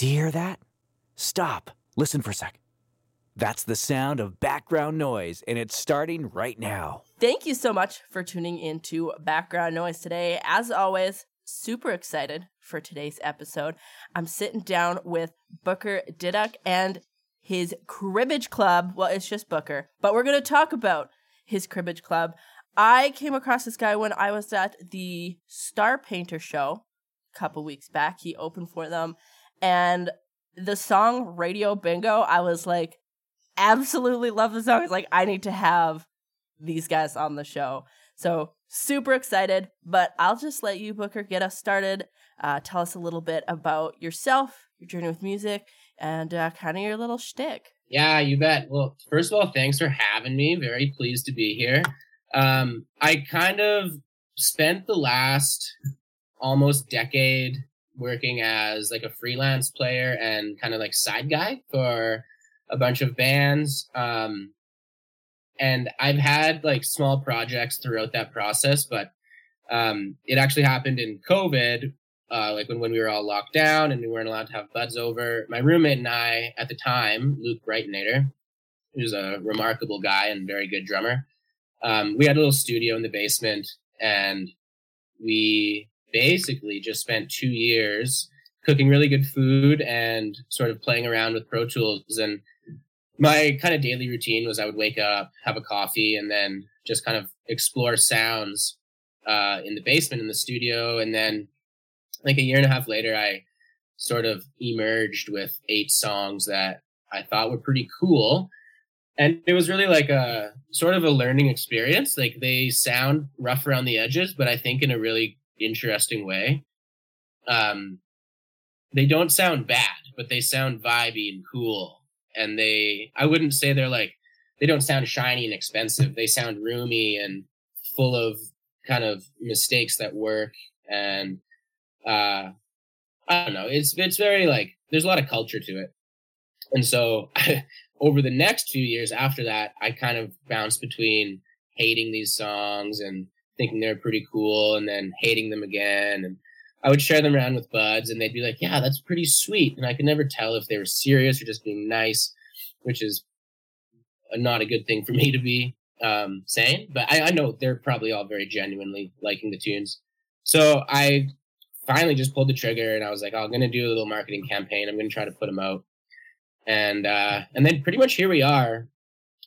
Do you hear that? Stop. Listen for a sec. That's the sound of background noise, and it's starting right now. Thank you so much for tuning into Background Noise today. As always, super excited for today's episode. I'm sitting down with Booker Diduck and his cribbage club. Well, it's just Booker, but we're going to talk about his cribbage club. I came across this guy when I was at the Star Painter show a couple weeks back. He opened for them, and the song Radio Bingo, I was like, absolutely love the song. It's like, I need to have these guys on the show. So super excited, but I'll just let you, Booker, get us started. Uh, tell us a little bit about yourself, your journey with music, and uh, kind of your little shtick. Yeah, you bet. Well, first of all, thanks for having me. Very pleased to be here. Um, I kind of spent the last almost decade working as like a freelance player and kind of like side guy for a bunch of bands. Um, and I've had like small projects throughout that process, but um, it actually happened in COVID, uh, like when, when we were all locked down and we weren't allowed to have buds over. My roommate and I at the time, Luke Breitinator, who's a remarkable guy and very good drummer, um, we had a little studio in the basement and we basically just spent two years cooking really good food and sort of playing around with Pro Tools. And my kind of daily routine was I would wake up, have a coffee, and then just kind of explore sounds uh, in the basement in the studio. And then, like a year and a half later, I sort of emerged with eight songs that I thought were pretty cool. And it was really like a sort of a learning experience. Like they sound rough around the edges, but I think in a really interesting way. Um, they don't sound bad, but they sound vibey and cool. And they, I wouldn't say they're like, they don't sound shiny and expensive. They sound roomy and full of kind of mistakes that work. And, uh, I don't know. It's, it's very like, there's a lot of culture to it. And so over the next few years after that, I kind of bounced between hating these songs and thinking they're pretty cool and then hating them again. And I would share them around with buds and they'd be like, yeah, that's pretty sweet. And I could never tell if they were serious or just being nice, which is not a good thing for me to be um, saying. But I, I know they're probably all very genuinely liking the tunes. So I finally just pulled the trigger and I was like, oh, I'm going to do a little marketing campaign. I'm going to try to put them out. And, uh, and then pretty much here we are.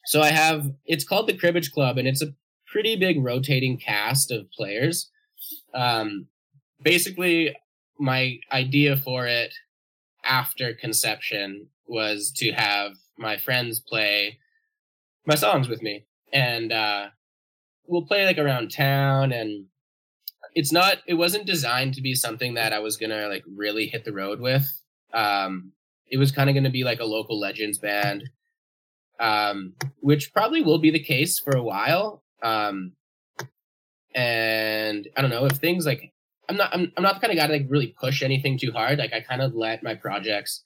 So I have, it's called the Cribbage Club and it's a pretty big rotating cast of players. Um, basically, my idea for it after conception was to have my friends play my songs with me, and uh, we'll play like around town. And it's not, it wasn't designed to be something that I was gonna like really hit the road with. Um, it was kind of gonna be like a local legends band um, which probably will be the case for a while. Um, and I don't know if things like I'm not I'm, I'm not the kind of guy to like really push anything too hard. Like I kind of let my projects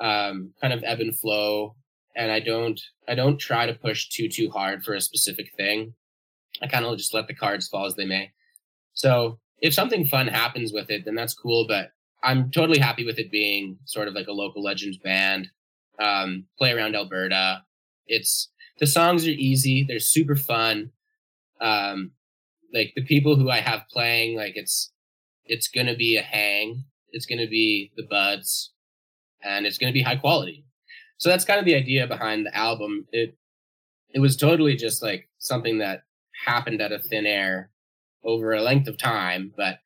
um, kind of ebb and flow, and I don't I don't try to push too too hard for a specific thing. I kind of just let the cards fall as they may. So if something fun happens with it, then that's cool. But I'm totally happy with it being sort of like a local legends band. Um, play around Alberta. It's the songs are easy. They're super fun um like the people who i have playing like it's it's gonna be a hang it's gonna be the buds and it's gonna be high quality. So that's kind of the idea behind the album. It it was totally just like something that happened out of thin air over a length of time but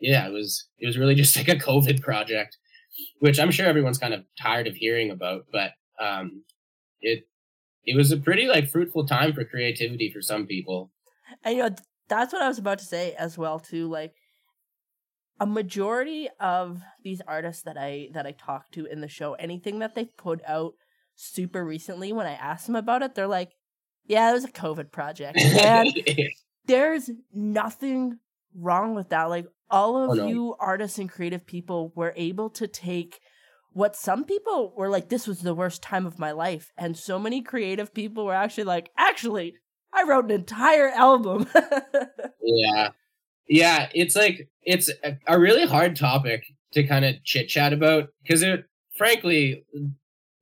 yeah it was it was really just like a covid project which i'm sure everyone's kind of tired of hearing about but um it it was a pretty like fruitful time for creativity for some people. And you know, that's what I was about to say as well too. Like a majority of these artists that I that I talk to in the show, anything that they've put out super recently, when I ask them about it, they're like, "Yeah, it was a COVID project," and there's nothing wrong with that. Like all oh, of oh, no. you artists and creative people were able to take what some people were like, this was the worst time of my life. And so many creative people were actually like, actually, I wrote an entire album. yeah. Yeah. It's like, it's a, really hard topic to kind of chit chat about because it, frankly,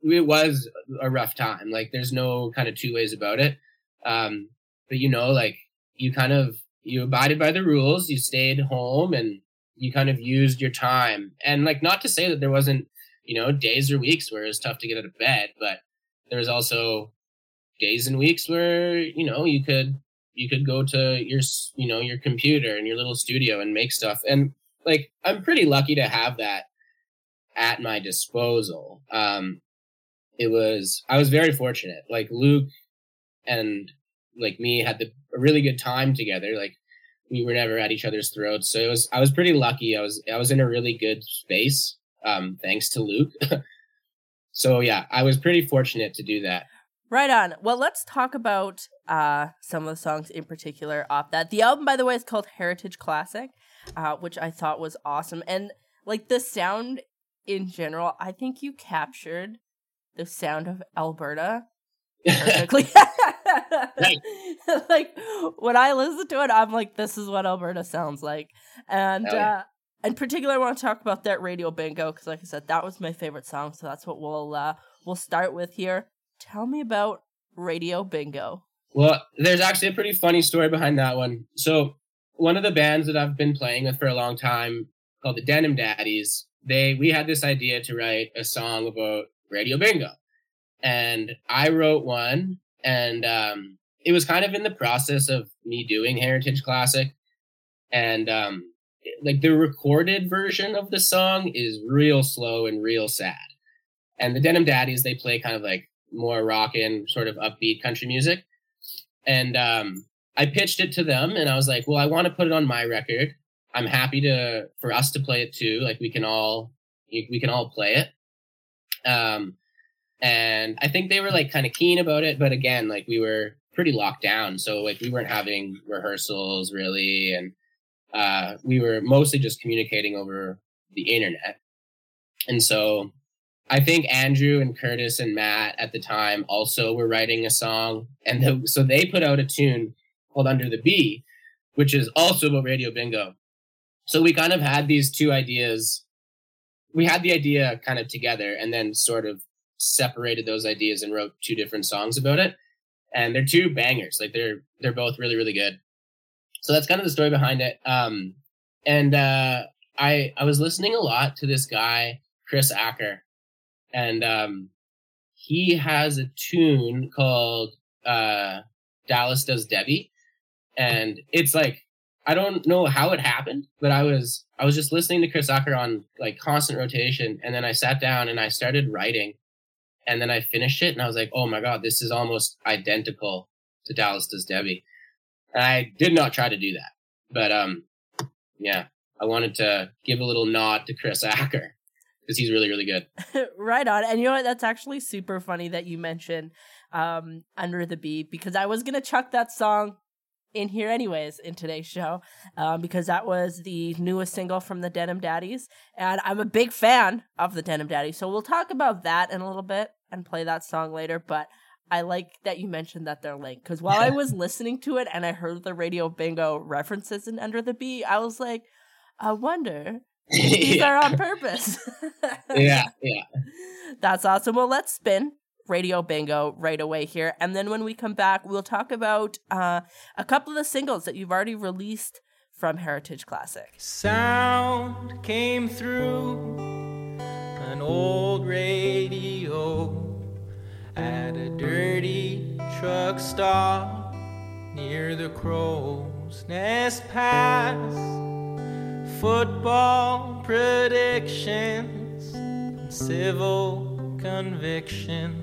it was a rough time. Like, there's no kind of two ways about it. Um, but you know, like you kind of you abided by the rules, you stayed home, and you kind of used your time. And like, not to say that there wasn't, you know, days or weeks where it was tough to get out of bed, but there was also days and weeks where you know you could you could go to your you know your computer and your little studio and make stuff. And like i'm pretty lucky to have that at my disposal. Um it was i was very fortunate. Like luke and like me had the, a really good time together. Like we were never at each other's throats. So it was i was pretty lucky. I was i was in a really good space um thanks to luke so yeah i was pretty fortunate to do that Right on. Well, let's talk about uh, some of the songs in particular off that. The album, by the way, is called Heritage Classic, uh, which I thought was awesome. And like the sound in general, I think you captured the sound of Alberta perfectly. like when I listen to it, I'm like, this is what Alberta sounds like. And yeah. uh, in particular, I want to talk about that radio bingo because, like I said, that was my favorite song. So that's what we'll uh, we'll start with here. Tell me about Radio Bingo. Well, there's actually a pretty funny story behind that one. So, one of the bands that I've been playing with for a long time called the Denim Daddies, they we had this idea to write a song about Radio Bingo. And I wrote one and um, it was kind of in the process of me doing Heritage Classic and um, like the recorded version of the song is real slow and real sad. And the Denim Daddies, they play kind of like more rockin', sort of upbeat country music. And um, I pitched it to them, and I was like, "Well, I want to put it on my record. I'm happy to for us to play it too. Like we can all we can all play it." Um, and I think they were like kind of keen about it, but again, like we were pretty locked down, so like we weren't having rehearsals really, and uh, we were mostly just communicating over the internet. And so I think Andrew and Curtis and Matt at the time also were writing a song, and the, so they put out a tune called "Under the Bee," which is also about Radio Bingo. So we kind of had these two ideas. We had the idea kind of together, and then sort of separated those ideas and wrote two different songs about it. And they're two bangers. Like they're they're both really really good. So that's kind of the story behind it. Um, and uh, I I was listening a lot to this guy Chris Acker. And um, he has a tune called uh, Dallas Does Debbie, and it's like I don't know how it happened, but I was I was just listening to Chris Acker on like constant rotation, and then I sat down and I started writing, and then I finished it, and I was like, oh my god, this is almost identical to Dallas Does Debbie, and I did not try to do that, but um, yeah, I wanted to give a little nod to Chris Acker because he's really really good. right on. And you know what? That's actually super funny that you mentioned um, "Under the Bee" because I was gonna chuck that song in here anyways in today's show um, because that was the newest single from the Denim Daddies, and I'm a big fan of the Denim Daddies. So we'll talk about that in a little bit and play that song later, but. I like that you mentioned that they're linked because while I was listening to it and I heard the radio bingo references in Under the Bee, I was like, I wonder these yeah. are on purpose. yeah, yeah. That's awesome. Well, let's spin Radio Bingo right away here. And then when we come back, we'll talk about uh, a couple of the singles that you've already released from Heritage Classic. Sound came through an old radio at a dirty truck stop near the crow's nest pass football predictions, and civil convictions.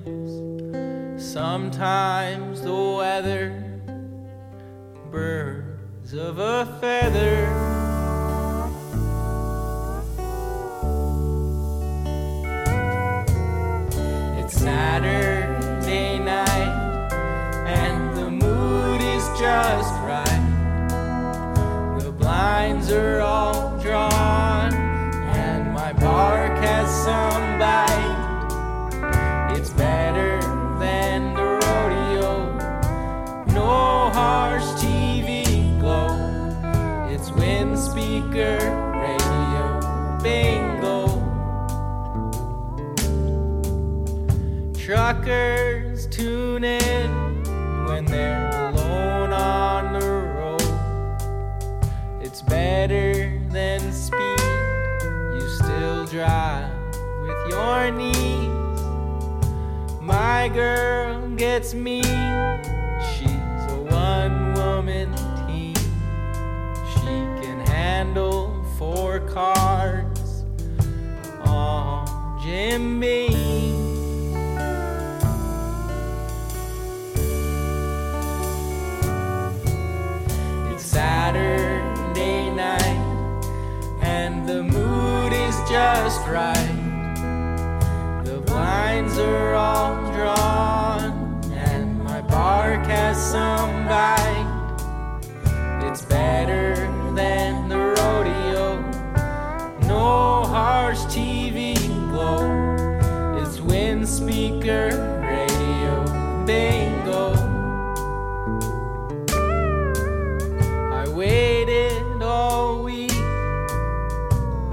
Sometimes the weather, birds of a feather. Girl gets me. She's a one woman team. She can handle four cards on Jim bark has some bite. It's better than the rodeo, no harsh TV glow. It's Windspeaker radio bingo. I waited all week.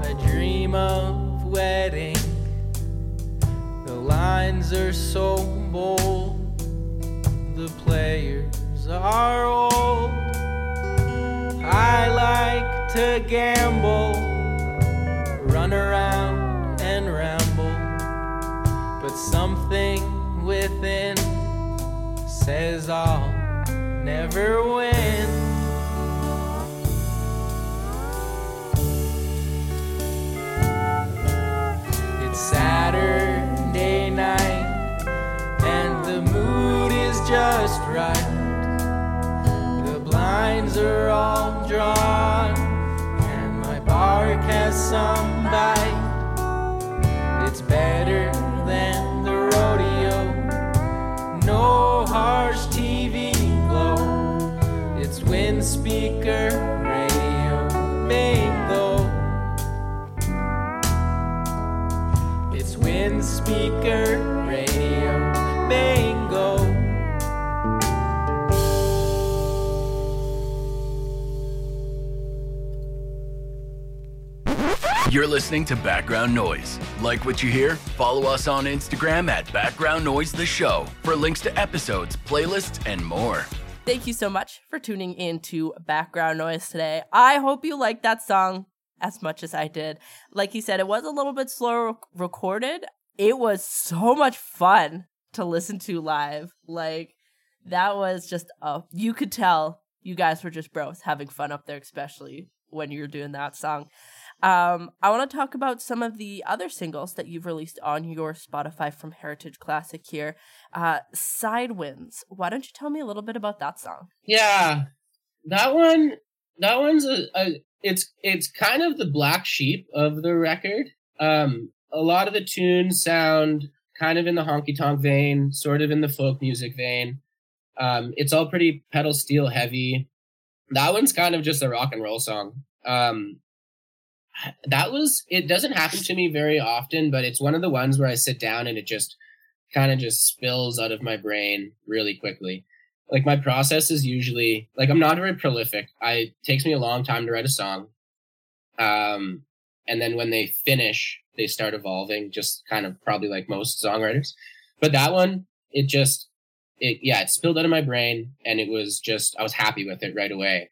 I dream of wedding. The lines are so bold. The players are old. I like to gamble, run around and ramble. But something within says I'll never win. Blinds are all drawn, and my bark has some bite. It's better than the rodeo, no harsh TV glow. It's Windspeaker radio bingo. It's Windspeaker radio bingo. You're listening to Background Noise. Like what you hear? Follow us on Instagram at Background Noise The Show for links to episodes, playlists, and more. Thank you so much for tuning in to Background Noise today. I hope you liked that song as much as I did. Like he said, it was a little bit slower recorded. It was so much fun to listen to live. Like, that was just, uh, you could tell you guys were just bros having fun up there, especially when you're doing that song. Um, I want to talk about some of the other singles that you've released on your Spotify from Heritage Classic here. Uh, Sidewinds. Why don't you tell me a little bit about that song? Yeah, that one. That one's a, a. It's it's kind of the black sheep of the record. Um, a lot of the tunes sound kind of in the honky tonk vein, sort of in the folk music vein. Um, it's all pretty pedal steel heavy. That one's kind of just a rock and roll song. Um, that was it doesn't happen to me very often, but it's one of the ones where I sit down and it just kind of just spills out of my brain really quickly. Like my process is usually like I'm not very prolific. I it takes me a long time to write a song. Um and then when they finish, they start evolving, just kind of probably like most songwriters. But that one, it just it yeah, it spilled out of my brain and it was just I was happy with it right away.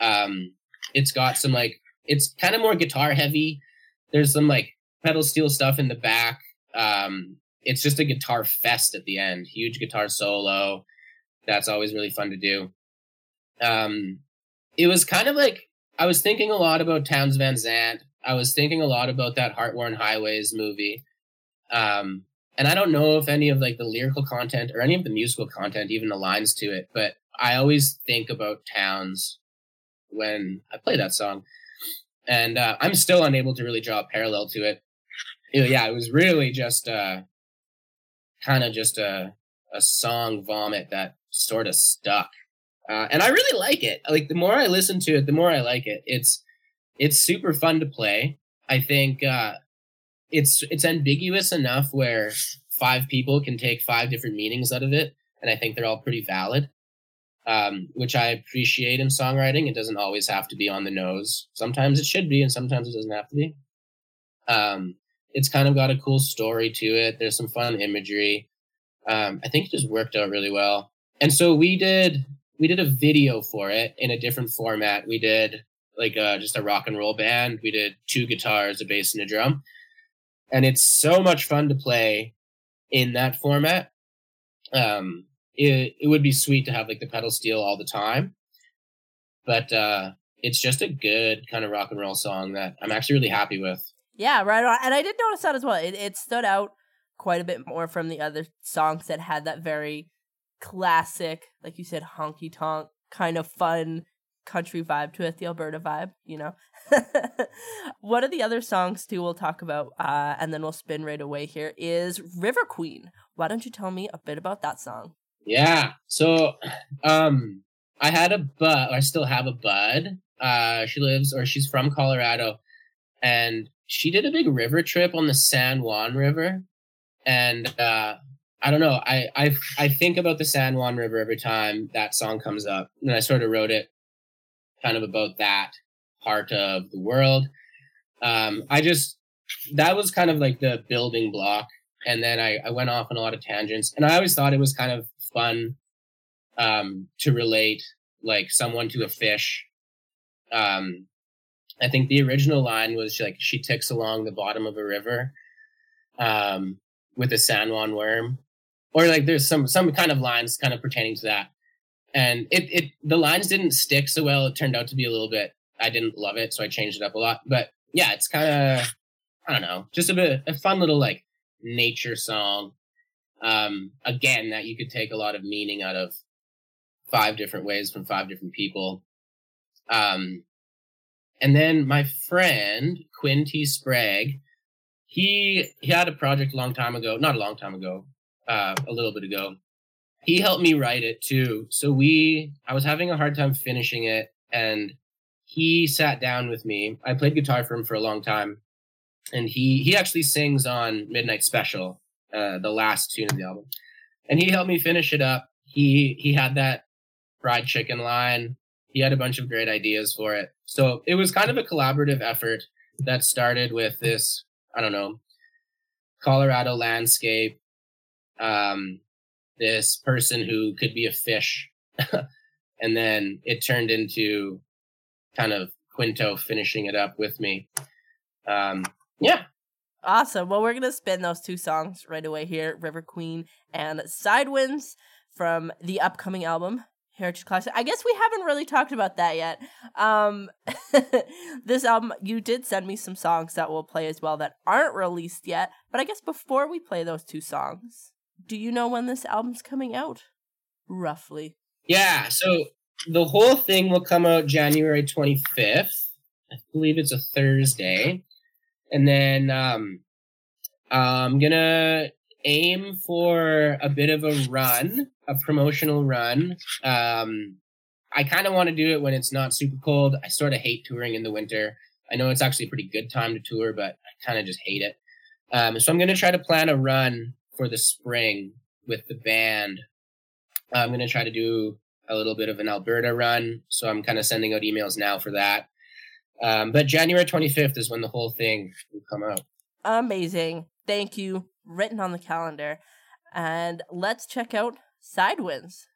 Um it's got some like it's kind of more guitar heavy. There's some like pedal steel stuff in the back. Um, it's just a guitar fest at the end. Huge guitar solo. That's always really fun to do. Um, it was kind of like I was thinking a lot about Townes Van Zandt. I was thinking a lot about that Heartworn Highways movie. Um, and I don't know if any of like the lyrical content or any of the musical content even aligns to it, but I always think about Townes when I play that song and uh, I'm still unable to really draw a parallel to it. Know, yeah, it was really just uh, kind of just a a song vomit that sort of stuck, uh, and I really like it. Like the more I listen to it, the more I like it. It's it's super fun to play. I think uh, it's it's ambiguous enough where five people can take five different meanings out of it, and I think they're all pretty valid um, which I appreciate in songwriting. It doesn't always have to be on the nose. Sometimes it should be, and sometimes it doesn't have to be. Um, it's kind of got a cool story to it. There's some fun imagery. Um, I think it just worked out really well. And so we did we did a video for it in a different format. We did like uh, just a rock and roll band. We did two guitars, a bass, and a drum, and it's so much fun to play in that format. Um, it it would be sweet to have like the pedal steel all the time, but uh, it's just a good kind of rock and roll song that I'm actually really happy with. Yeah, right on. And I did notice that as well. It, it stood out quite a bit more from the other songs that had that very classic, like you said, honky tonk kind of fun country vibe to it, the Alberta vibe, you know. One of the other songs too we'll talk about, uh, and then we'll spin right away here is River Queen. Why don't you tell me a bit about that song? Yeah. So um I had a bud I still have a bud. Uh she lives or she's from Colorado and she did a big river trip on the San Juan River. And uh I don't know. I, I I think about the San Juan River every time that song comes up. And I sort of wrote it kind of about that part of the world. Um, I just that was kind of like the building block, and then I, I went off on a lot of tangents. And I always thought it was kind of fun um, to relate like someone to a fish. Um, I think the original line was like she ticks along the bottom of a river um, with a San Juan worm, or like there's some some kind of lines kind of pertaining to that. And it it the lines didn't stick so well. It turned out to be a little bit. I didn't love it, so I changed it up a lot. But yeah, it's kind of I don't know, just a bit a fun little like nature song. Um, again, that you could take a lot of meaning out of five different ways from five different people. Um, and then my friend Quinn T. Sprague, he he had a project a long time ago, not a long time ago, uh, a little bit ago. He helped me write it too. So we, I was having a hard time finishing it, and he sat down with me. I played guitar for him for a long time, and he he actually sings on Midnight Special, uh, the last tune of the album, and he helped me finish it up. He he had that fried chicken line. He had a bunch of great ideas for it. So it was kind of a collaborative effort that started with this, I don't know, Colorado landscape, um, this person who could be a fish. and then it turned into kind of Quinto finishing it up with me. Um, yeah. Awesome. Well, we're going to spin those two songs right away here River Queen and Sidewinds from the upcoming album Heritage Classic. I guess we haven't really talked about that yet. Um, this album, you did send me some songs that we'll play as well that aren't released yet. But I guess before we play those two songs, do you know when this album's coming out? Roughly. Yeah. So the whole thing will come out January 25th. I believe it's a Thursday. And then um, I'm to aim for a bit of a run, a promotional run. Um, I kind of want to do it when it's not super cold. I sort of hate touring in the winter. I know it's actually a pretty good time to tour, but I kind of just hate it. Um, so I'm going to try to plan a run for the spring with the band. I'm going to try to do a little bit of an Alberta run. So I'm kind of sending out emails now for that. Um, but January 25th is when the whole thing will come out. Amazing. Thank you. Written on the calendar. And let's check out Sidewinds.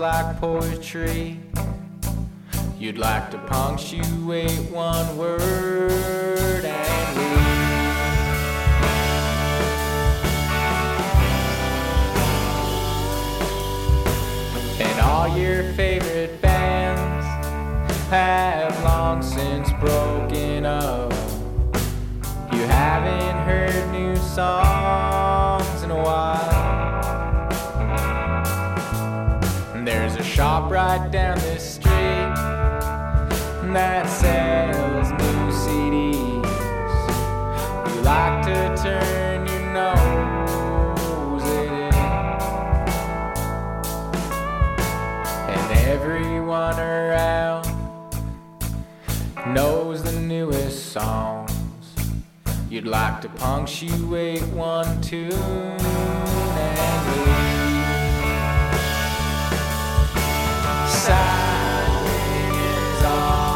Like poetry. You'd like to punctuate one word and leave. And all your favorite bands have long since broken up. You haven't heard new songs shop right down the street that sells new CDs. You like to turn your nose at it. And everyone around knows the newest songs. You'd like to punctuate one tune and leave. sign is on.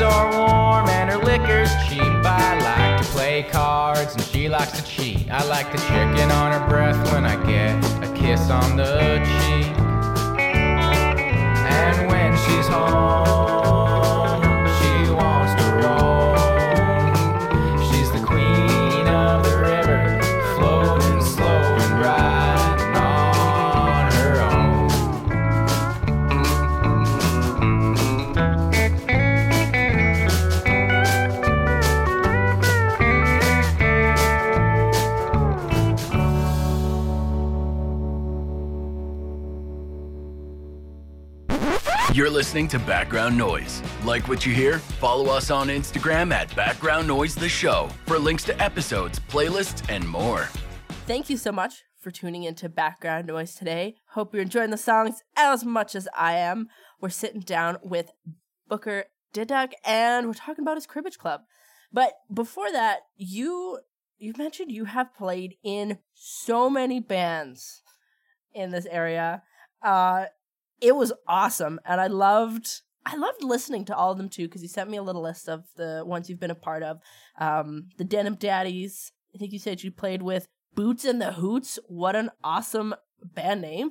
are warm and her liquor's cheap. I like to play cards and she likes to cheat. I like the chicken on her breath when I get a kiss on the cheek. And when she's home. Listening to Background Noise. Like what you hear? Follow us on Instagram at Background Noise The Show for links to episodes, playlists, and more. Thank you so much for tuning into Background Noise today. Hope you're enjoying the songs as much as I am. We're sitting down with Booker Diduck and we're talking about his cribbage club. But before that, you you mentioned you have played in so many bands in this area. Uh it was awesome and I loved I loved listening to all of them too because you sent me a little list of the ones you've been a part of. Um, the Denim Daddies. I think you said you played with Boots and the Hoots. What an awesome band name.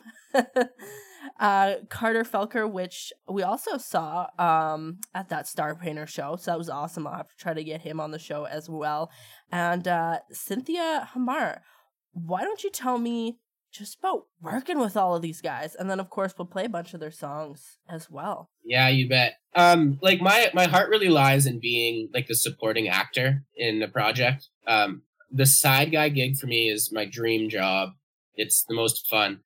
uh, Carter Felker, which we also saw um, at that Star Painter show. So that was awesome. I'll have to try to get him on the show as well. And uh, Cynthia Hamar. Why don't you tell me just about working with all of these guys? And then, of course, we'll play a bunch of their songs as well. Yeah, you bet. Um, like my my heart really lies in being like the supporting actor in the project. Um, the side guy gig for me is my dream job. It's the most fun.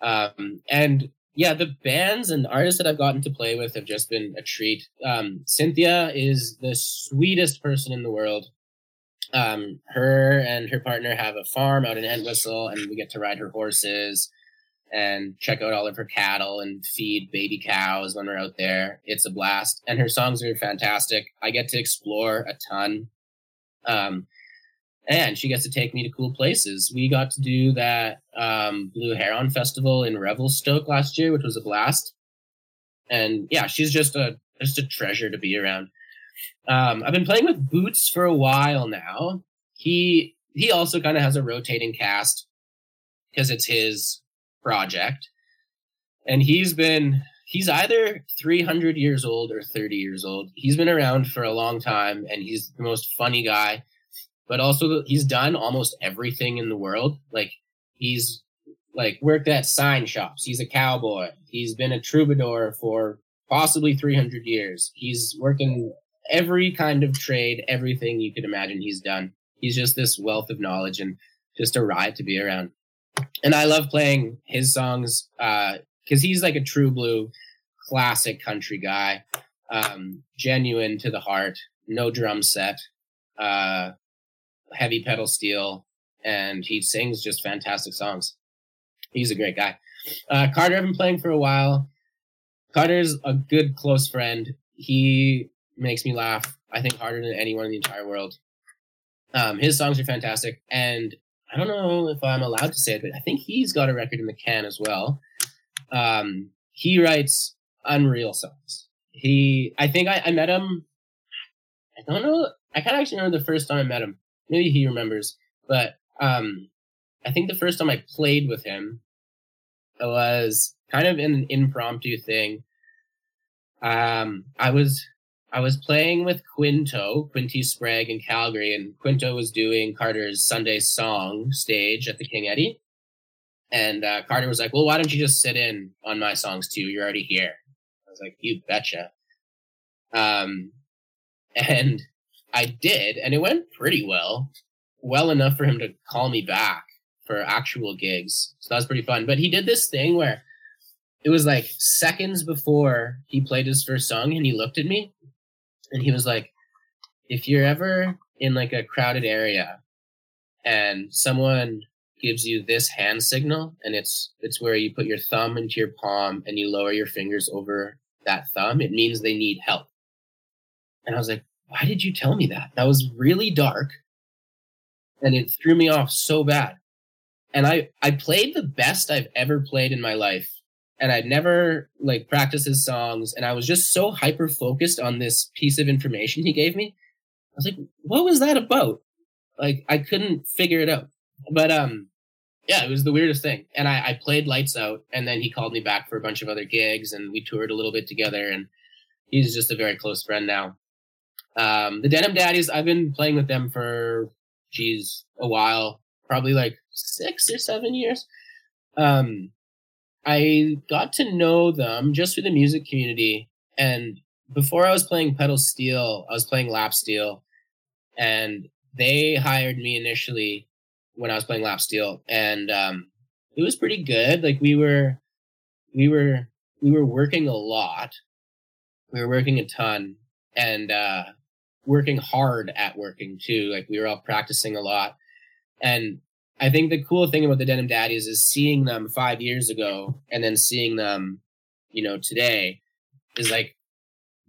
Um, and yeah, the bands and artists that I've gotten to play with have just been a treat. Um, Cynthia is the sweetest person in the world. Um, her and her partner have a farm out in Entwistle, and we get to ride her horses and check out all of her cattle and feed baby cows when we're out there. It's a blast, and her songs are fantastic. I get to explore a ton. Um, and she gets to take me to cool places. We got to do that um, Blue Heron Festival in Revelstoke last year, which was a blast. And yeah, she's just a just a treasure to be around. Um, I've been playing with Boots for a while now. He he also kind of has a rotating cast because it's his project, and he's been he's either 300 years old or 30 years old. He's been around for a long time, and he's the most funny guy but also he's done almost everything in the world. Like he's like worked at sign shops. He's a cowboy. He's been a troubadour for possibly 300 years. He's working every kind of trade, everything you could imagine he's done. He's just this wealth of knowledge and just a ride to be around. And I love playing his songs because uh, he's like a true blue classic country guy, um, genuine to the heart, no drum set. Uh, heavy pedal steel, and he sings just fantastic songs. He's a great guy. Uh, Carter, I've been playing for a while. Carter's a good close friend. He makes me laugh, I think, harder than anyone in the entire world. Um, his songs are fantastic, and I don't know if I'm allowed to say it, but I think he's got a record in the can as well. Um, he writes unreal songs. He, I think I, I met him. I don't know. I kind of actually remember the first time I met him maybe he remembers, but um, I think the first time I played with him was kind of an impromptu thing. Um, I was I was playing with Quinto, Quinty Sprague in Calgary, and Quinto was doing Carter's Sunday song stage at the King Eddie. And uh, Carter was like, "Well, why don't you just sit in on my songs too? You're already here." I was like, "You betcha." Um, and I did, and it went pretty well, well enough for him to call me back for actual gigs. So that was pretty fun. But he did this thing where it was like seconds before he played his first song, and he looked at me, and he was like, "If you're ever in like a crowded area, and someone gives you this hand signal, and it's it's where you put your thumb into your palm and you lower your fingers over that thumb, it means they need help." And I was like, why did you tell me that? That was really dark and it threw me off so bad. And I, I played the best I've ever played in my life. And I'd never like practiced his songs. And I was just so hyper focused on this piece of information he gave me. I was like, what was that about? Like I couldn't figure it out. But um yeah, it was the weirdest thing. And I, I played lights out and then he called me back for a bunch of other gigs and we toured a little bit together and he's just a very close friend now. Um, the Denim Daddies, I've been playing with them for, geez, a while, probably like six or seven years. Um, I got to know them just through the music community. And before I was playing pedal steel, I was playing lap steel. And they hired me initially when I was playing lap steel. And um, it was pretty good. Like we were, we were, we were working a lot we were working a ton and uh, working hard at working too. Like we were all practicing a lot. And I think the cool thing about the Denim Daddies is seeing them five years ago and then seeing them, you know, today is like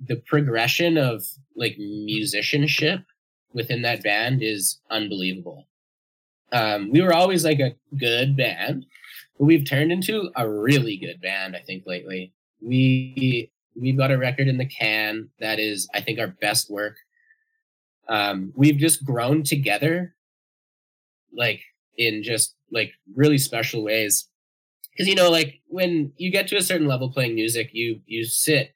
the progression of like musicianship within that band is unbelievable. Um, we were always like a good band, but we've turned into a really good band, I think, lately. We we've got a record in the can that is, I think, our best work. Um, we've just grown together, like in just like really special ways. Because you know, like when you get to a certain level playing music, you you sit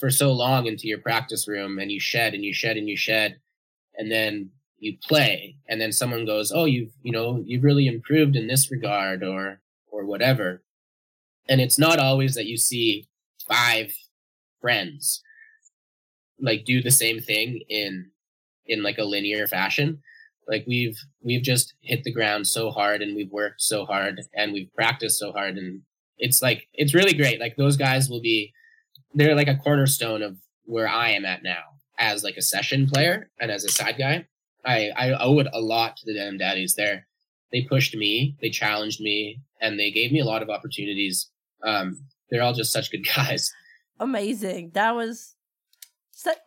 for so long into your practice room and you shed and you shed and you shed, and then you play, and then someone goes, "Oh, you've you know you've really improved in this regard," or or whatever. And it's not always that you see five friends like do the same thing in in like a linear fashion like we've we've just hit the ground so hard and we've worked so hard and we've practiced so hard and it's like it's really great. Like those guys will be they're like a cornerstone of where i am at now as like a session player and as a side guy. I i owe it a lot to the denim daddies there. They pushed me they challenged me and they gave me a lot of opportunities. Um they're all just such good guys. Amazing. That was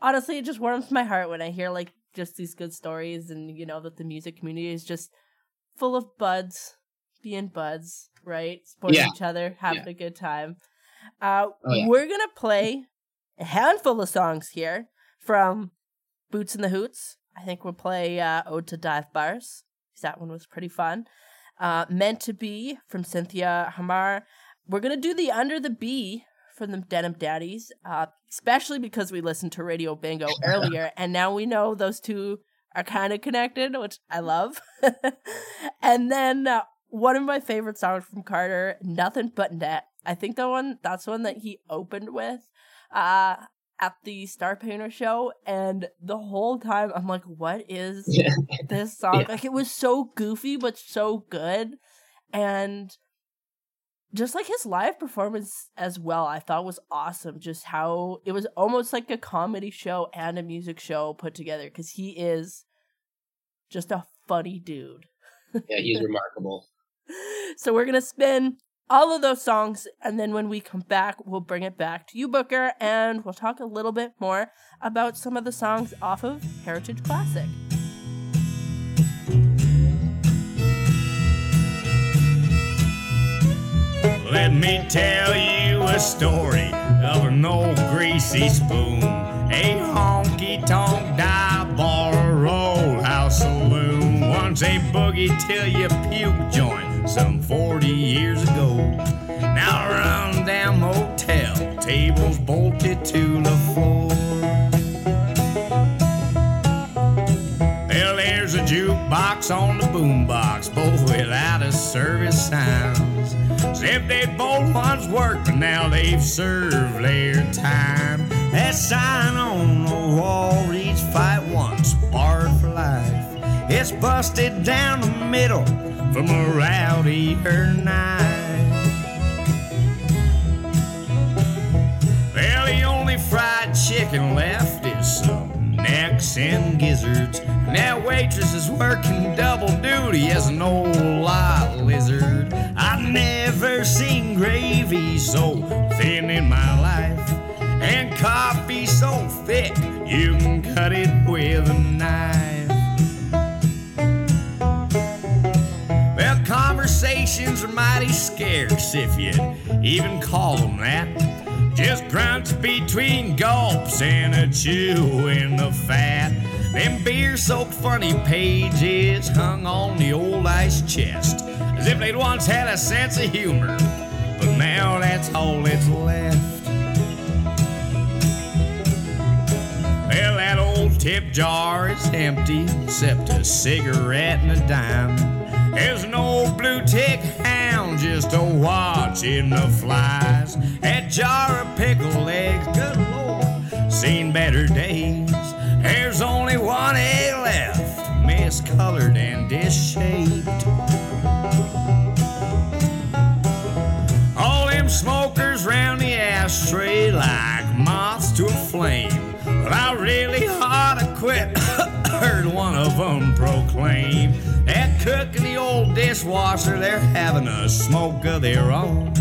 honestly, it just warms my heart when I hear like just these good stories and you know that the music community is just full of buds, being buds, right? Supporting Yeah. each other, having Yeah. a good time. Uh, Oh, yeah. We're gonna play a handful of songs here from Boots and the Hoots. I think we'll play uh, Ode to Dive bars That one was pretty fun. Uh, Meant to Be from Cynthia Hamar. We're gonna do the Under the Bee from the Denim Daddies, uh, especially because we listened to Radio Bingo earlier, and now we know those two are kind of connected, which I love. and then uh, one of my favorite songs from Carter, "Nothing But Net." I think that one that's one that he opened with uh, at the Star Painter show, and the whole time I'm like, "What is Yeah. this song?" Yeah. Like it was so goofy but so good, and just like his live performance as well, I thought was awesome. Just how it was almost like a comedy show and a music show put together because he is just a funny dude. yeah he's remarkable So we're gonna spin all of those songs, and then when we come back, we'll bring it back to you, Booker, and we'll talk a little bit more about some of the songs off of Heritage Classic. Let me tell you a story of an old greasy spoon, a honky tonk dive bar, a roadhouse saloon. Once a boogie till you puke joint some 40 years ago. Now a run down motel, tables bolted to the floor. Well, there's a jukebox on the boombox, both without a service signs. As if they'd both once worked, but now they've served their time. That sign on the wall reads fight once, barred for life. It's busted down the middle from a rowdy her night. Well, the only fried chicken left is some necks and gizzards. That waitress is working double duty as an old lot lizard. I've never seen gravy so thin in my life, and coffee so thick you can cut it with a knife. Well, conversations are mighty scarce if you even call them that. Just grunts between gulps and a chew in the fat. Them beer soaked funny pages hung on the old ice chest as if they'd once had a sense of humor, but now that's all that's left. Well, that old tip jar is empty, except a cigarette and a dime. There's an old blue tick hound just a watching the flies. That jar of pickled eggs, good lord, seen better days. There's only one A left, miscolored and disshaped. All them smokers round the ashtray like moths to a flame. But I really ought to quit, heard one of them proclaim. That cook and the old dishwasher, they're having a smoke of their own.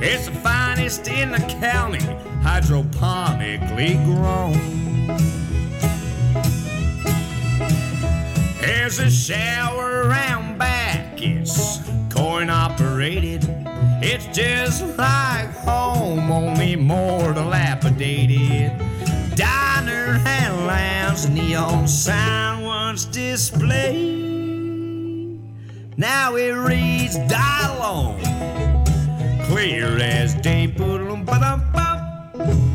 It's the finest in the county, hydroponically grown. There's a shower around back, it's coin operated. It's just like home, only more dilapidated. Diner and lounge neon sign once displayed. Now it reads Dylon, clear as day. Ba-dum, bum.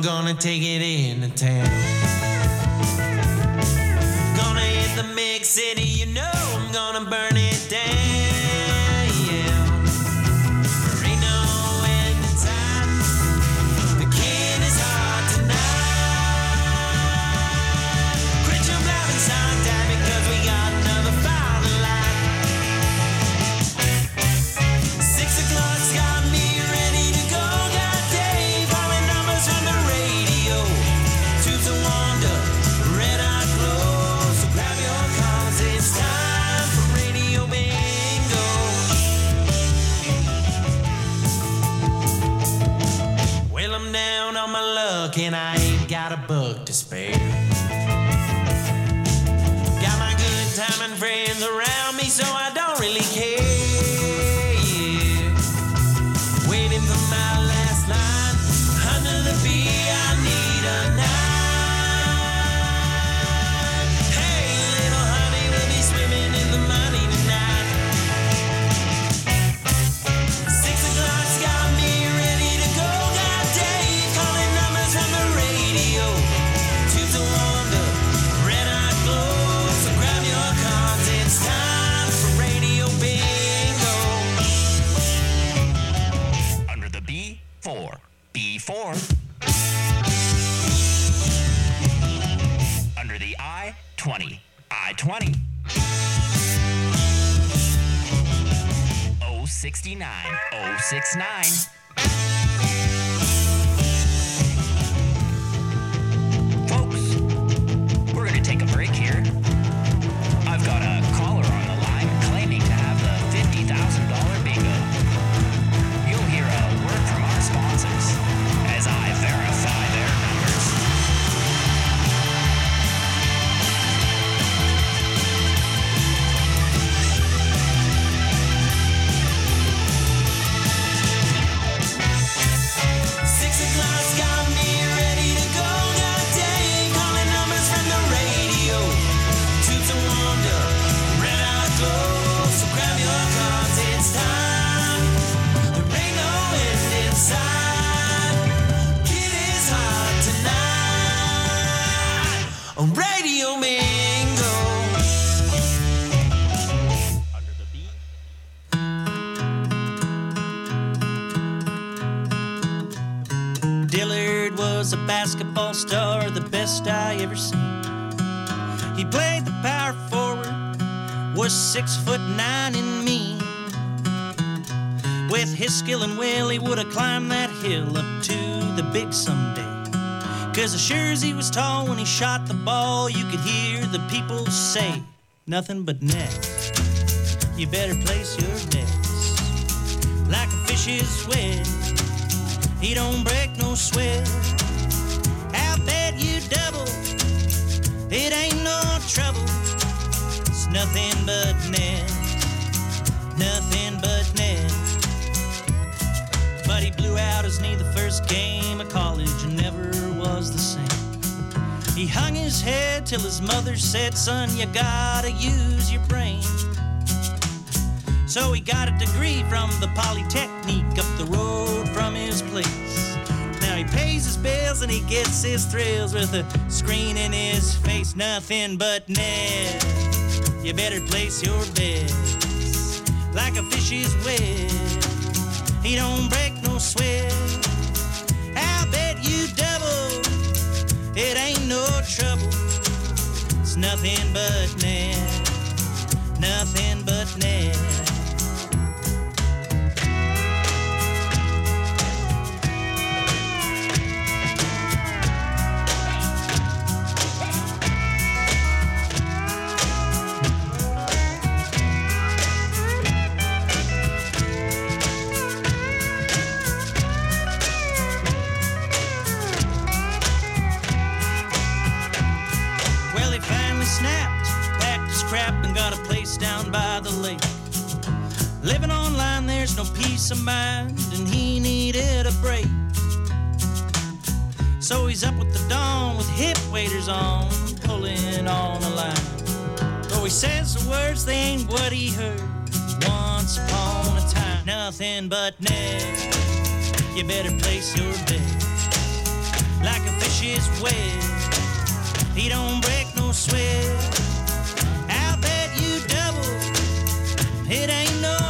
I'm gonna take it in. And will, he would have climbed that hill up to the big someday. Cause as sure as he was tall when he shot the ball, you could hear the people say, nothing but net. You better place your bets like a fish's web. He don't break no sweat. I'll bet you double. It ain't no trouble. It's nothing but net. Nothing but net. He blew out his knee the first game of college and never was the same. He hung his head till his mother said, Son, you gotta use your brain. So he got a degree from the Polytechnique up the road from his place. Now he pays his bills and he gets his thrills with a screen in his face. Nothing but net. You better place your bets like a fish's web. He don't break sweat. I'll bet you double. It ain't no trouble. It's nothing but net. Nothing but net. No peace of mind, and he needed a break. So he's up with the dawn with hip waders on, pulling on a line. Though he says the words, they ain't what he heard once upon a time. Nothing but net. You better place your bet like a fish's web. He don't break no sweat. I'll bet you double. It ain't no.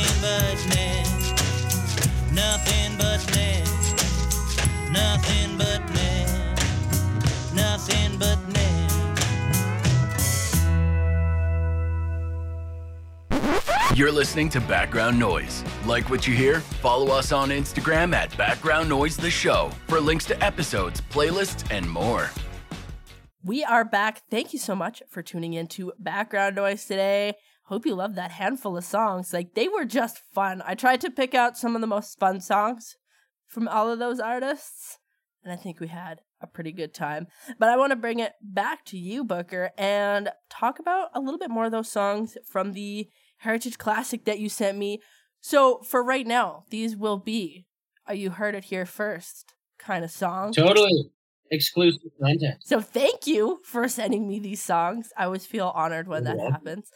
Nothing but net. Nothing but net. Nothing but net. Nothing but net. You're listening to Background Noise. Like what you hear? Follow us on Instagram at Background Noise The Show for links to episodes, playlists, and more. We are back. Thank you so much for tuning in to Background Noise today. Hope you love that handful of songs. Like, they were just fun. I tried to pick out some of the most fun songs from all of those artists, and I think we had a pretty good time. But I want to bring it back to you, Booker, and talk about a little bit more of those songs from the Heritage Classic that you sent me. So, for right now, these will be a You Heard It Here First kind of song. Totally exclusive content. So thank you for sending me these songs. I always feel honored when that welcome. happens.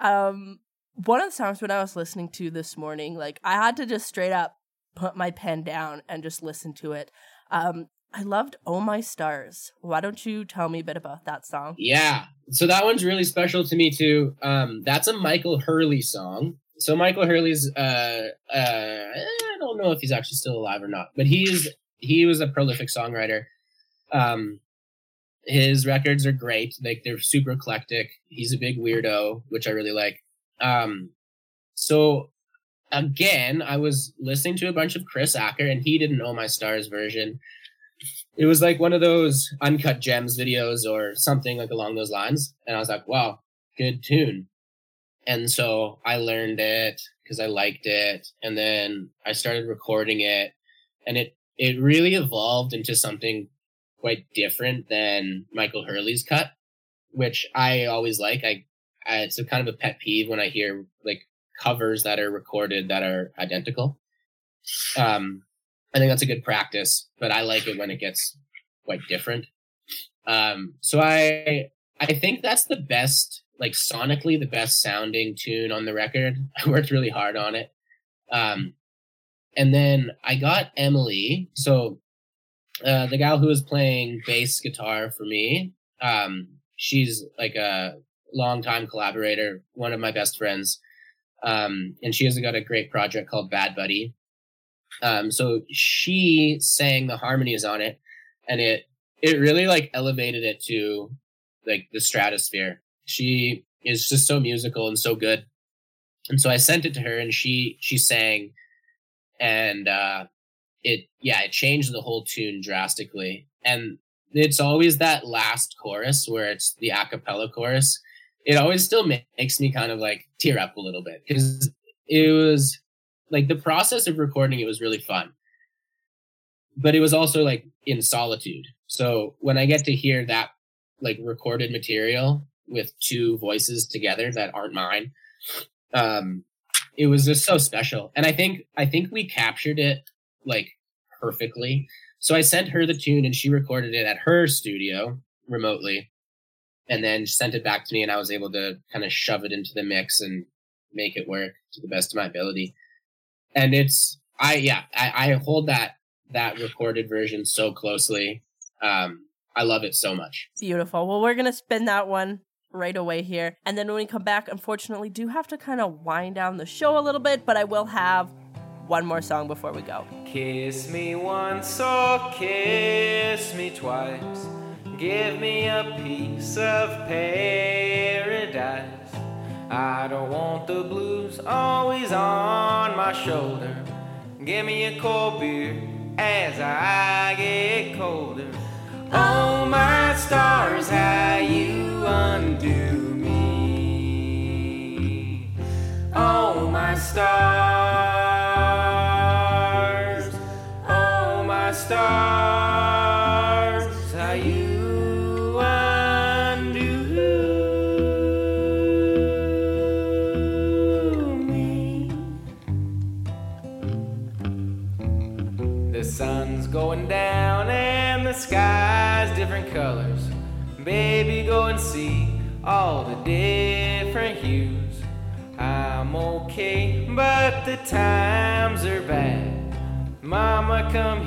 Um, one of the songs when I was listening to this morning, like I had to just straight up put my pen down and just listen to it. Um, I loved "Oh My Stars." Why don't you tell me a bit about that song? Yeah. So that one's really special to me too. Um, that's a Michael Hurley song. So Michael Hurley's uh uh I don't know if he's actually still alive or not, but he's he was a prolific songwriter. Um his records are great. Like they're super eclectic. He's a big weirdo, which I really like. Um so again, I was listening to a bunch of Chris Acker, and he didn't know my stars version. It was like one of those uncut gems videos or something like along those lines, and I was like, "Wow, good tune." And so I learned it because I liked it, and then I started recording it, and it it really evolved into something quite different than Michael Hurley's cut, which I always like. I, I it's a kind of a pet peeve when I hear like covers that are recorded that are identical. Um, I think that's a good practice, but I like it when it gets quite different. Um, so I I think that's the best, like sonically the best sounding tune on the record. I worked really hard on it. Um, and then I got Emily. So uh, the gal who was playing bass guitar for me, um, she's like a longtime collaborator, one of my best friends. Um, and she has got a great project called Bad Buddy. Um, so she sang the harmonies on it, and it it really like elevated it to like the stratosphere. She is just so musical and so good. And so I sent it to her, and she she sang, and uh, it yeah it changed the whole tune drastically. And it's always that last chorus where it's the a cappella chorus. It always still makes me kind of like tear up a little bit because it was like the process of recording it was really fun but it was also like in solitude so when i get to hear that like recorded material with two voices together that aren't mine um it was just so special and i think i think we captured it like perfectly. So i sent her the tune and she recorded it at her studio remotely and then sent it back to me and i was able to kind of shove it into the mix and make it work to the best of my ability. And it's i yeah i, I hold that that recorded version so closely. Um i love it so much. Beautiful. Well, we're gonna spin that one right away here, and then when we come back, unfortunately, do have to kind of wind down the show a little bit, but I will have one more song before we go. Kiss me once or kiss me twice. Give me a piece of paradise. I don't want the blues always on my shoulder. Give me a cold beer as I get colder. Oh, my stars, how you undo me. Oh, my stars. Stars, how you undo me. The sun's going down and the sky's different colors. Baby, go and see all the different hues. I'm okay, but the times are bad. Mama, come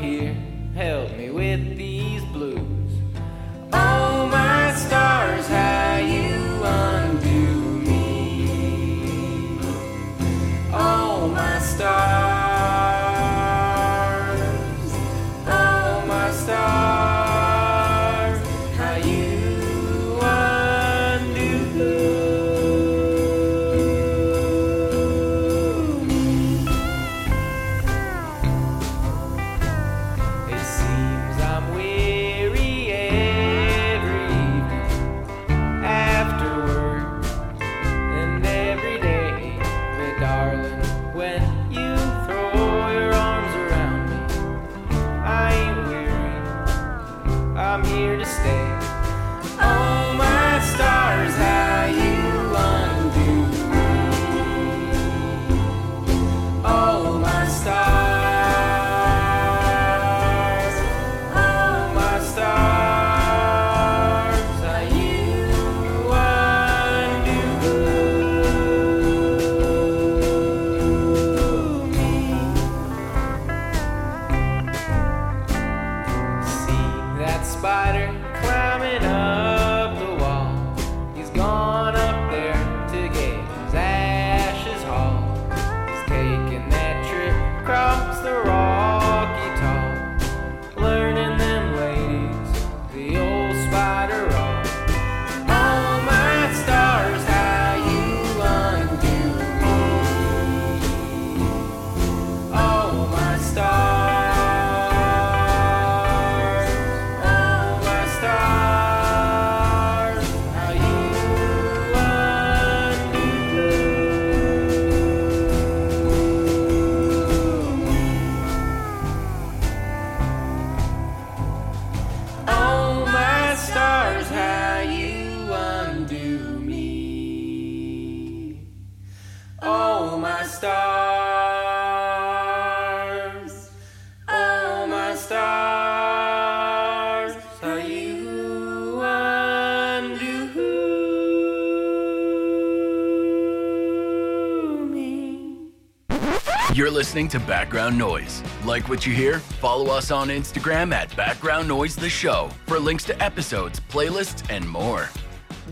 listening to Background Noise. Like what you hear? Follow us on Instagram at Background Noise The Show for links to episodes, playlists, and more.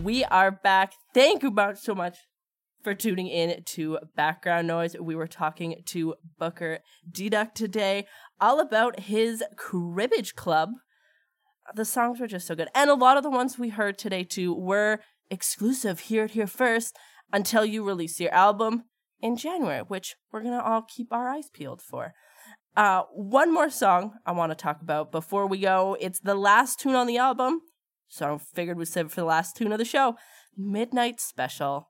We are back. Thank you so much for tuning in to Background Noise. We were talking to Booker Diduck today all about his cribbage club. The songs were just so good. And a lot of the ones we heard today too were exclusive here at Here First until you release your album in January, which we're gonna all keep our eyes peeled for. Uh, one more song I want to talk about before we go. It's the last tune on the album, so I figured we'd save it for the last tune of the show. Midnight Special.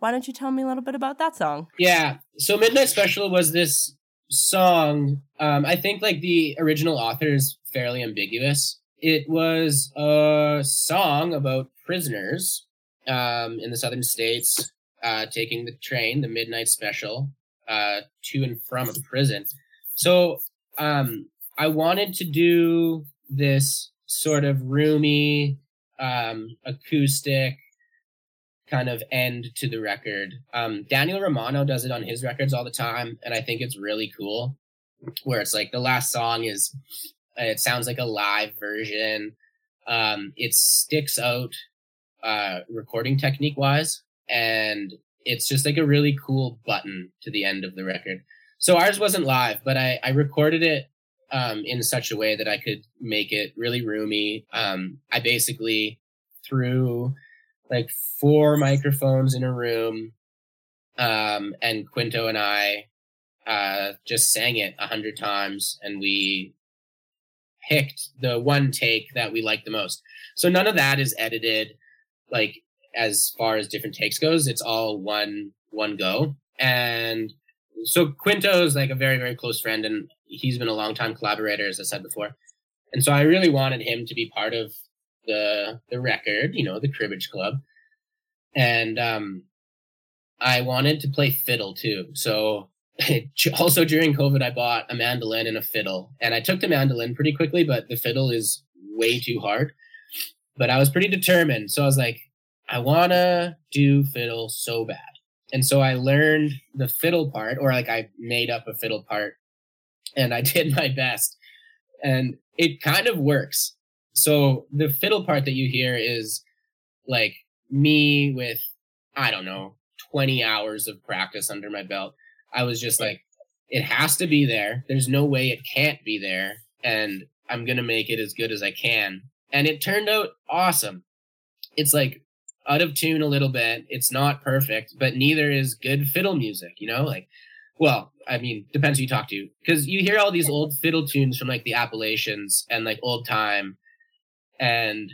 Why don't you tell me a little bit about that song? Yeah. So Midnight Special was this song. Um, I think like the original author is fairly ambiguous. It was a song about prisoners um, in the southern states uh, taking the train, the Midnight Special, uh, to and from a prison. So um, I wanted to do this sort of roomy, um, acoustic kind of end to the record. Um, Daniel Romano does it on his records all the time, and I think it's really cool. Where it's like the last song is, it sounds like a live version. Um, it sticks out, uh, recording technique wise, and it's just like a really cool button to the end of the record. So ours wasn't live, but I, I recorded it um, in such a way that I could make it really roomy. Um, I basically threw like four microphones in a room, um, and Quinto and I uh, just sang it a hundred times, and we picked the one take that we liked the most. So none of that is edited, like as far as different takes goes. It's all one one go, and so Quinto is like a very very close friend, and he's been a long time collaborator, as I said before. And so I really wanted him to be part of the the record, you know, the Cribbage Club, and um, I wanted to play fiddle too. So also during COVID, I bought a mandolin and a fiddle, and I took the mandolin pretty quickly, but the fiddle is way too hard. But I was pretty determined, so I was like, I wanna do fiddle so bad, and so I learned the fiddle part, or like I made up a fiddle part, and I did my best, and it kind of works. So the fiddle part that you hear is like me with I don't know 20 hours of practice under my belt. I was just like it has to be there. There's no way it can't be there and I'm going to make it as good as I can. And it turned out awesome. It's like out of tune a little bit. It's not perfect, but neither is good fiddle music, you know? Like well, I mean, depends who you talk to because you hear all these old fiddle tunes from like the Appalachians and like old time and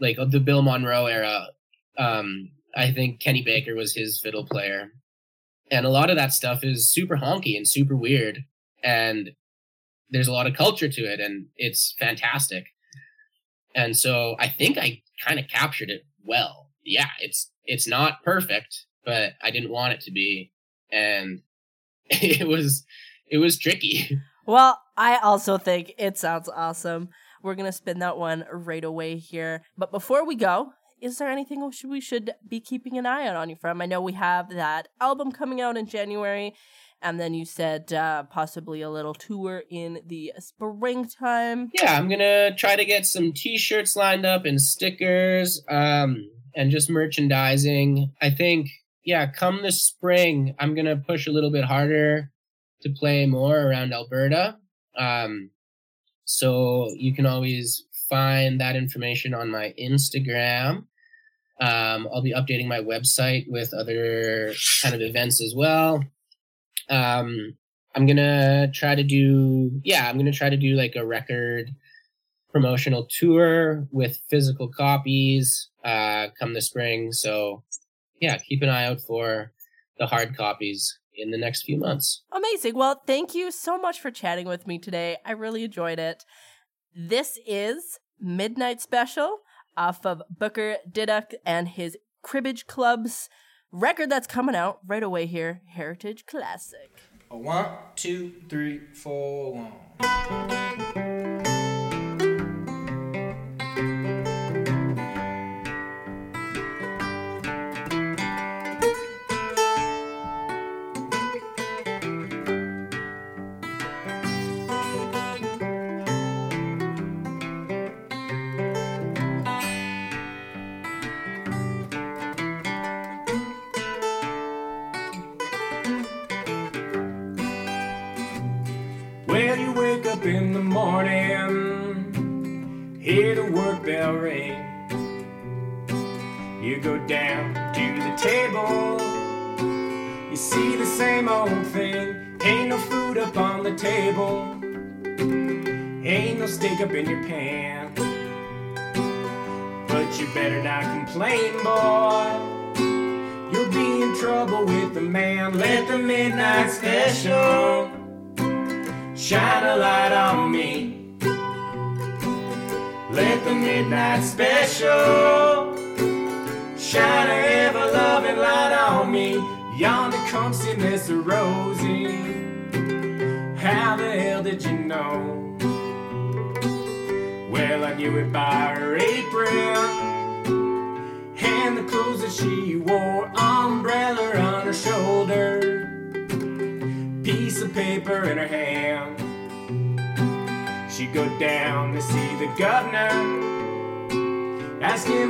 like the Bill Monroe era. Um, I think Kenny Baker was his fiddle player, and a lot of that stuff is super honky and super weird, and there's a lot of culture to it, and it's fantastic. And so I think I kind of captured it well. Yeah, it's it's not perfect, but I didn't want it to be, and it was it was tricky. Well, I also think it sounds awesome. We're gonna spin that one right away here. But before we go, is there anything we should, we should be keeping an eye out on you from? I know we have that album coming out in January, and then you said uh, possibly a little tour in the springtime. Yeah, I'm gonna try to get some T-shirts lined up and stickers, um, and just merchandising. I think, yeah, come the spring, I'm gonna push a little bit harder to play more around Alberta. Um, so you can always find that information on my Instagram. Um, I'll be updating my website with other kind of events as well. Um, I'm gonna try to do, yeah, I'm gonna try to do like a record promotional tour with physical copies uh, come the spring. So, yeah, keep an eye out for the hard copies in the next few months. Amazing. Well, thank you so much for chatting with me today. I really enjoyed it. This is Midnight Special off of Booker Diduck and his Cribbage Club's record that's coming out right away here, Heritage Classic. A one, two, three, four, one.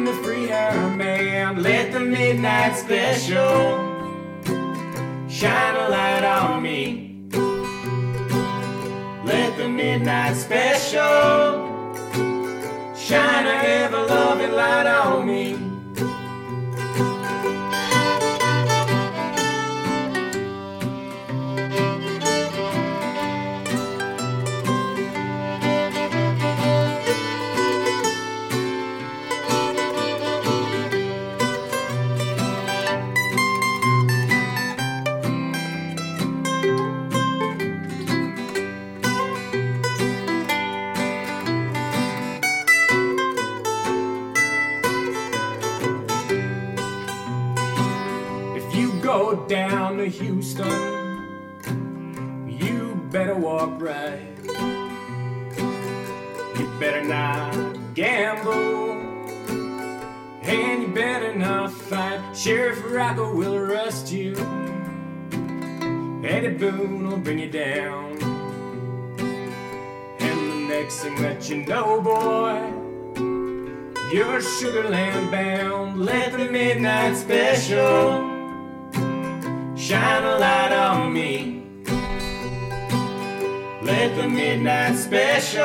Ask him to free her man. Let the midnight special you're Sugarland bound. Let the midnight special shine a light on me. Let the midnight special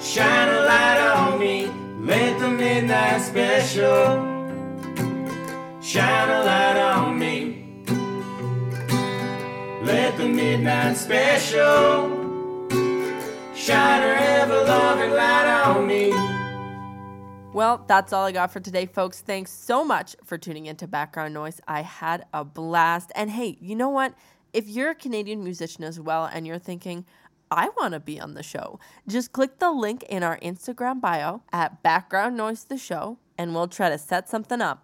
shine a light on me. Let the midnight special shine a light on me. Let the midnight special shine a ever loving light on me. Well, that's all I got for today, folks. Thanks so much for tuning into Background Noise. I had a blast. And hey, you know what? If you're a Canadian musician as well and you're thinking, I want to be on the show, just click the link in our Instagram bio at Background Noise the Show and we'll try to set something up.